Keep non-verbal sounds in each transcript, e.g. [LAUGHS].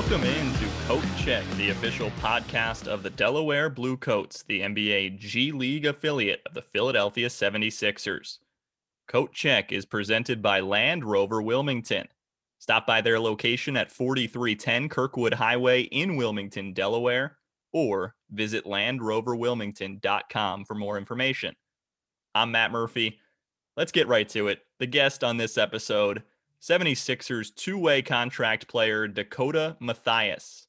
Welcome in to Coat Check, the official podcast of the Delaware Blue Coats, the NBA G League affiliate of the Philadelphia 76ers. Coat Check is presented by Land Rover Wilmington. Stop by their location at 4310 Kirkwood Highway in Wilmington, Delaware, or visit landroverwilmington.com for more information. I'm Matt Murphy. Let's get right to it. The guest on this episode 76ers two way contract player Dakota Mathias.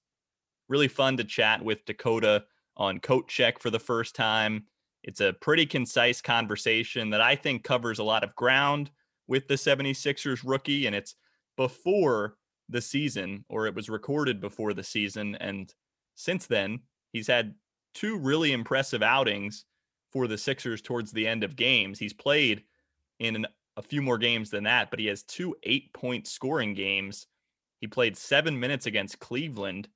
Really fun to chat with Dakota on Coat Check for the first time. It's a pretty concise conversation that I think covers a lot of ground with the 76ers rookie, and it's before the season, or it was recorded before the season. And since then, he's had two really impressive outings for the Sixers towards the end of games. He's played in an a few more games than that, but he has two eight point scoring games. He played seven minutes against Cleveland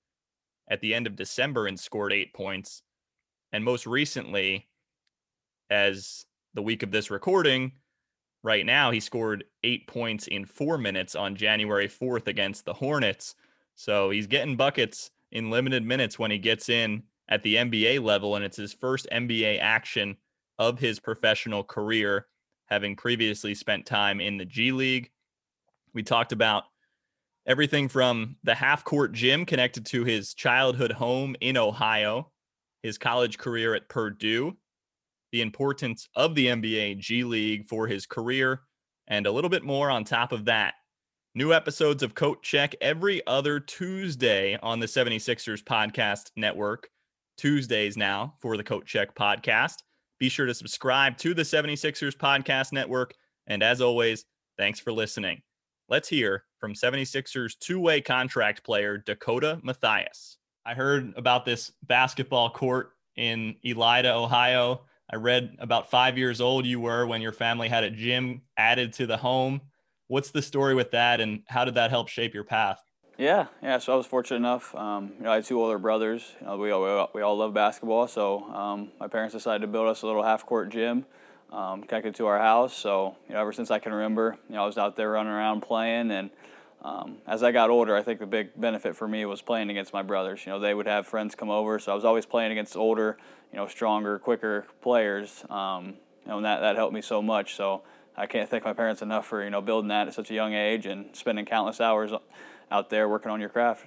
at the end of December and scored eight points. And most recently, as the week of this recording, right now, he scored eight points in four minutes on January 4th against the Hornets. So he's getting buckets in limited minutes when he gets in at the NBA level, and it's his first NBA action of his professional career having previously spent time in the G League. We talked about everything from the half court gym connected to his childhood home in Ohio, his college career at Purdue, the importance of the NBA G League for his career, and a little bit more on top of that. New episodes of Coat Check every other Tuesday on the 76ers Podcast Network. Tuesdays now for the Coat Check podcast. Be sure to subscribe to the 76ers Podcast Network. And as always, thanks for listening. Let's hear from 76ers two way contract player Dakota Mathias. I heard about this basketball court in Elida, Ohio. I read about five years old you were when your family had a gym added to the home. What's the story with that, and how did that help shape your path? Yeah, yeah. So I was fortunate enough. Um, you know, I had two older brothers. You know, we all we all, love basketball. So um, my parents decided to build us a little half-court gym um, connected to our house. So you know, ever since I can remember, you know, I was out there running around playing. And um, as I got older, I think the big benefit for me was playing against my brothers. You know, they would have friends come over, so I was always playing against older, you know, stronger, quicker players. Um, you know, and that that helped me so much. So I can't thank my parents enough for you know building that at such a young age and spending countless hours out there working on your craft.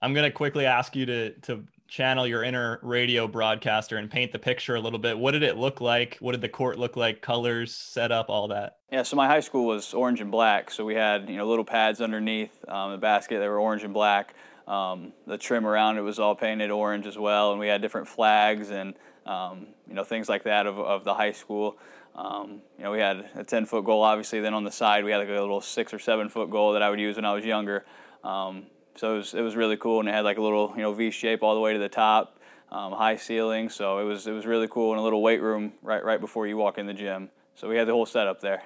I'm going to quickly ask you to to channel your inner radio broadcaster and paint the picture a little bit. What did it look like? What did the court look like? Colors, setup, all that. Yeah, so my high school was orange and black. So we had you know little pads underneath um, the basket that were orange and black. Um, the trim around it was all painted orange as well, and we had different flags and um, you know things like that of, of the high school. Um, you know, we had a 10 foot goal, obviously. Then on the side, we had like a little six or seven foot goal that I would use when I was younger. Um, so it was, it was really cool, and it had like a little you know V shape all the way to the top, um, high ceiling. So it was it was really cool, and a little weight room right right before you walk in the gym. So we had the whole setup there.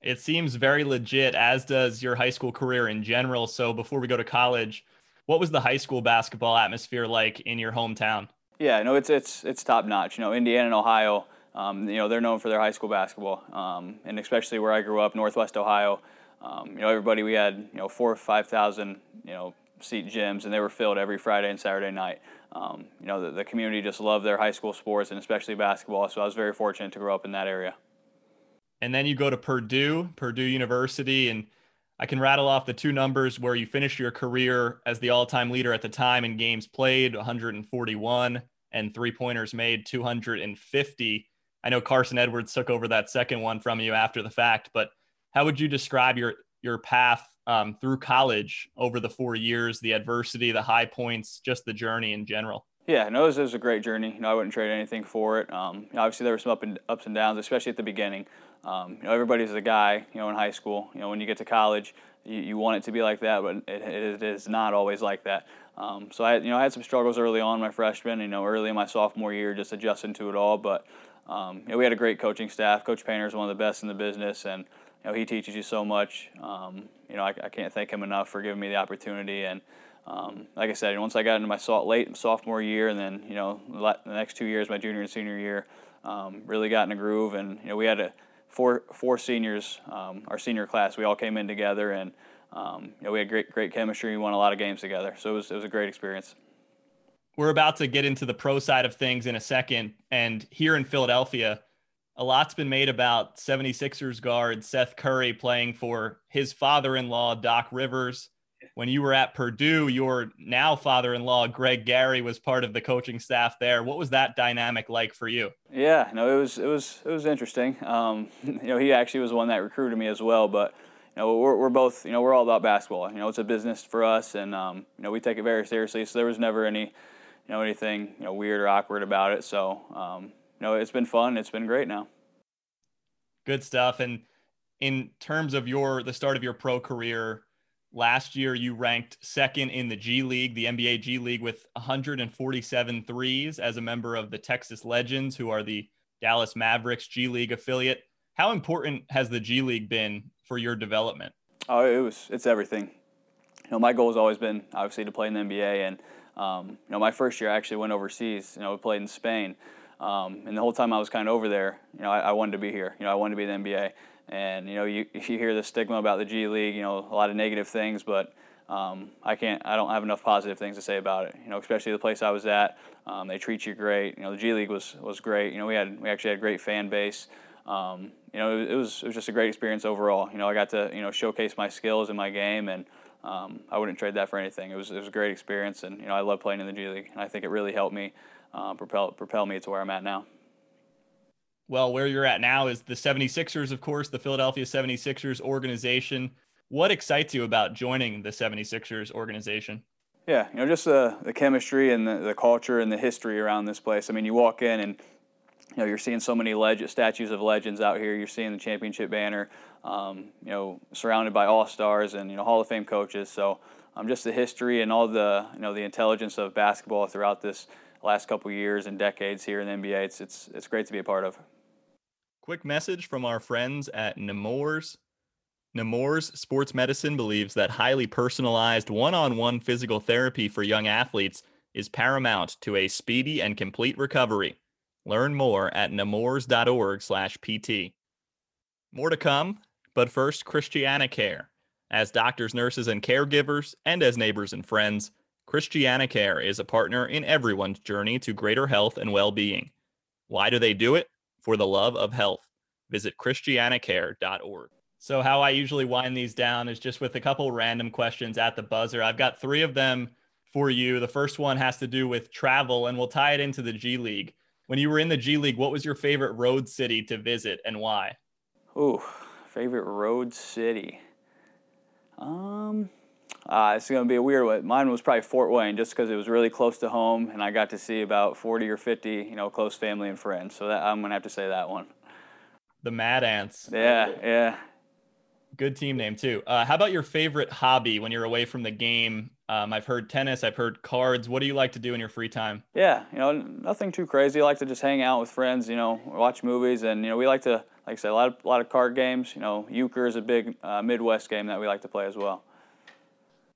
It seems very legit, as does your high school career in general. So before we go to college, what was the high school basketball atmosphere like in your hometown? Yeah, no, it's it's it's top notch. You know, Indiana and Ohio um, you know, they're known for their high school basketball, um, and especially where I grew up, Northwest Ohio. Um, you know, everybody we had you know four or five thousand you know seat gyms, and they were filled every Friday and Saturday night. Um, you know, the, the community just loved their high school sports and especially basketball. So I was very fortunate to grow up in that area. And then you go to Purdue, Purdue University, and I can rattle off the two numbers where you finished your career as the all-time leader at the time in games played, 141, and three pointers made, 250. I know Carson Edwards took over that second one from you after the fact, but how would you describe your your path um, through college over the four years, the adversity, the high points, just the journey in general? Yeah, no, it was, a great journey. You know, I wouldn't trade anything for it. Um, obviously, there were some up and, ups and downs, especially at the beginning. Um, you know, everybody's a guy. You know, in high school. You know, when you get to college, you, you want it to be like that, but it, it is not always like that. Um, so I, you know, I had some struggles early on my freshman. You know, early in my sophomore year, just adjusting to it all. But um, you know, we had a great coaching staff. Coach Painter is one of the best in the business, and you know, he teaches you so much. Um, you know, I, I, can't thank him enough for giving me the opportunity. And um, like I said, once I got into my late sophomore year, and then you know, the next two years, my junior and senior year, um, really got in a groove. And you know, we had a four four seniors, um, our senior class. We all came in together, and um, you know, we had great great chemistry. We won a lot of games together, so it was it was a great experience. We're about to get into the pro side of things in a second, and here in Philadelphia, a lot's been made about 76ers guard Seth Curry playing for his father-in-law Doc Rivers. When you were at Purdue, your now father-in-law Greg Gary was part of the coaching staff there. What was that dynamic like for you? Yeah, no, it was it was it was interesting. Um, [LAUGHS] you know, he actually was one that recruited me as well, but you know, we're, we're both, you know, we're all about basketball. You know, it's a business for us, and um, you know, we take it very seriously. So there was never any, you know, anything you know weird or awkward about it. So um, you know, it's been fun. It's been great now. Good stuff. And in terms of your the start of your pro career, last year you ranked second in the G League, the NBA G League, with 147 threes as a member of the Texas Legends, who are the Dallas Mavericks G League affiliate. How important has the G League been for your development? Oh, it was. It's everything. You know, my goal has always been obviously to play in the NBA, and um, you know, my first year I actually went overseas. You know, we played in Spain, um, and the whole time I was kind of over there, you know, I, I, wanted to be here. You know, I wanted to be in the NBA, and you know, you you hear the stigma about the G League. You know, a lot of negative things, but um, I can't. I don't have enough positive things to say about it. You know, especially the place I was at. Um, they treat you great. You know, the G League was was great. You know, we had we actually had a great fan base um, you know, it, was it was just a great experience overall. You know, I got to you know showcase my skills in my game, and um, I wouldn't trade that for anything. It was it was a great experience, and you know, I love playing in the G League, and I think it really helped me uh, propel propel me to where I'm at now. Well, where you're at now is the 76ers, of course, the Philadelphia 76ers organization. What excites you about joining the 76ers organization? Yeah, you know, just the, the chemistry and the, the culture and the history around this place. I mean, you walk in and you know, you're seeing so many leg- statues of legends out here. You're seeing the championship banner, um, you know, surrounded by all stars and you know Hall of Fame coaches. So, um, just the history and all the you know the intelligence of basketball throughout this last couple years and decades here in the NBA. It's it's it's great to be a part of. Quick message from our friends at Nemours. Nemours Sports Medicine believes that highly personalized one-on-one physical therapy for young athletes is paramount to a speedy and complete recovery. Learn more at nemours.org/pt. More to come, but first, Christiana Care. As doctors, nurses, and caregivers, and as neighbors and friends, Christiana Care is a partner in everyone's journey to greater health and well-being. Why do they do it? For the love of health. Visit christianacare.org. So how I usually wind these down is just with a couple random questions at the buzzer. I've got 3 of them for you. The first one has to do with travel and we'll tie it into the G League when you were in the G League, what was your favorite road city to visit and why? Ooh, favorite road city. Um, uh, it's going to be a weird one. Mine was probably Fort Wayne, just because it was really close to home, and I got to see about 40 or 50, you know, close family and friends. So that, I'm going to have to say that one. The Mad Ants. Yeah, yeah. Good team name too. Uh, how about your favorite hobby when you're away from the game? Um, I've heard tennis. I've heard cards. What do you like to do in your free time? Yeah, you know, nothing too crazy. I like to just hang out with friends. You know, watch movies, and you know, we like to, like I said, a lot of a lot of card games. You know, euchre is a big uh, Midwest game that we like to play as well.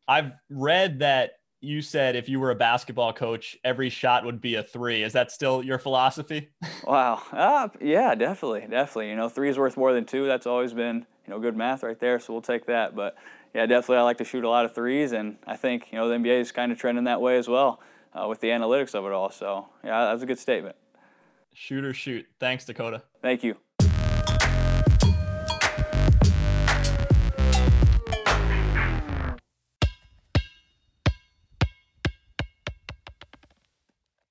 I've read that you said if you were a basketball coach, every shot would be a three. Is that still your philosophy? [LAUGHS] wow. Uh, yeah, definitely, definitely. You know, three is worth more than two. That's always been you know good math right there. So we'll take that. But yeah, definitely I like to shoot a lot of threes, and I think you know the NBA is kind of trending that way as well uh, with the analytics of it all. So yeah, that's a good statement. Shoot or shoot. Thanks, Dakota. Thank you.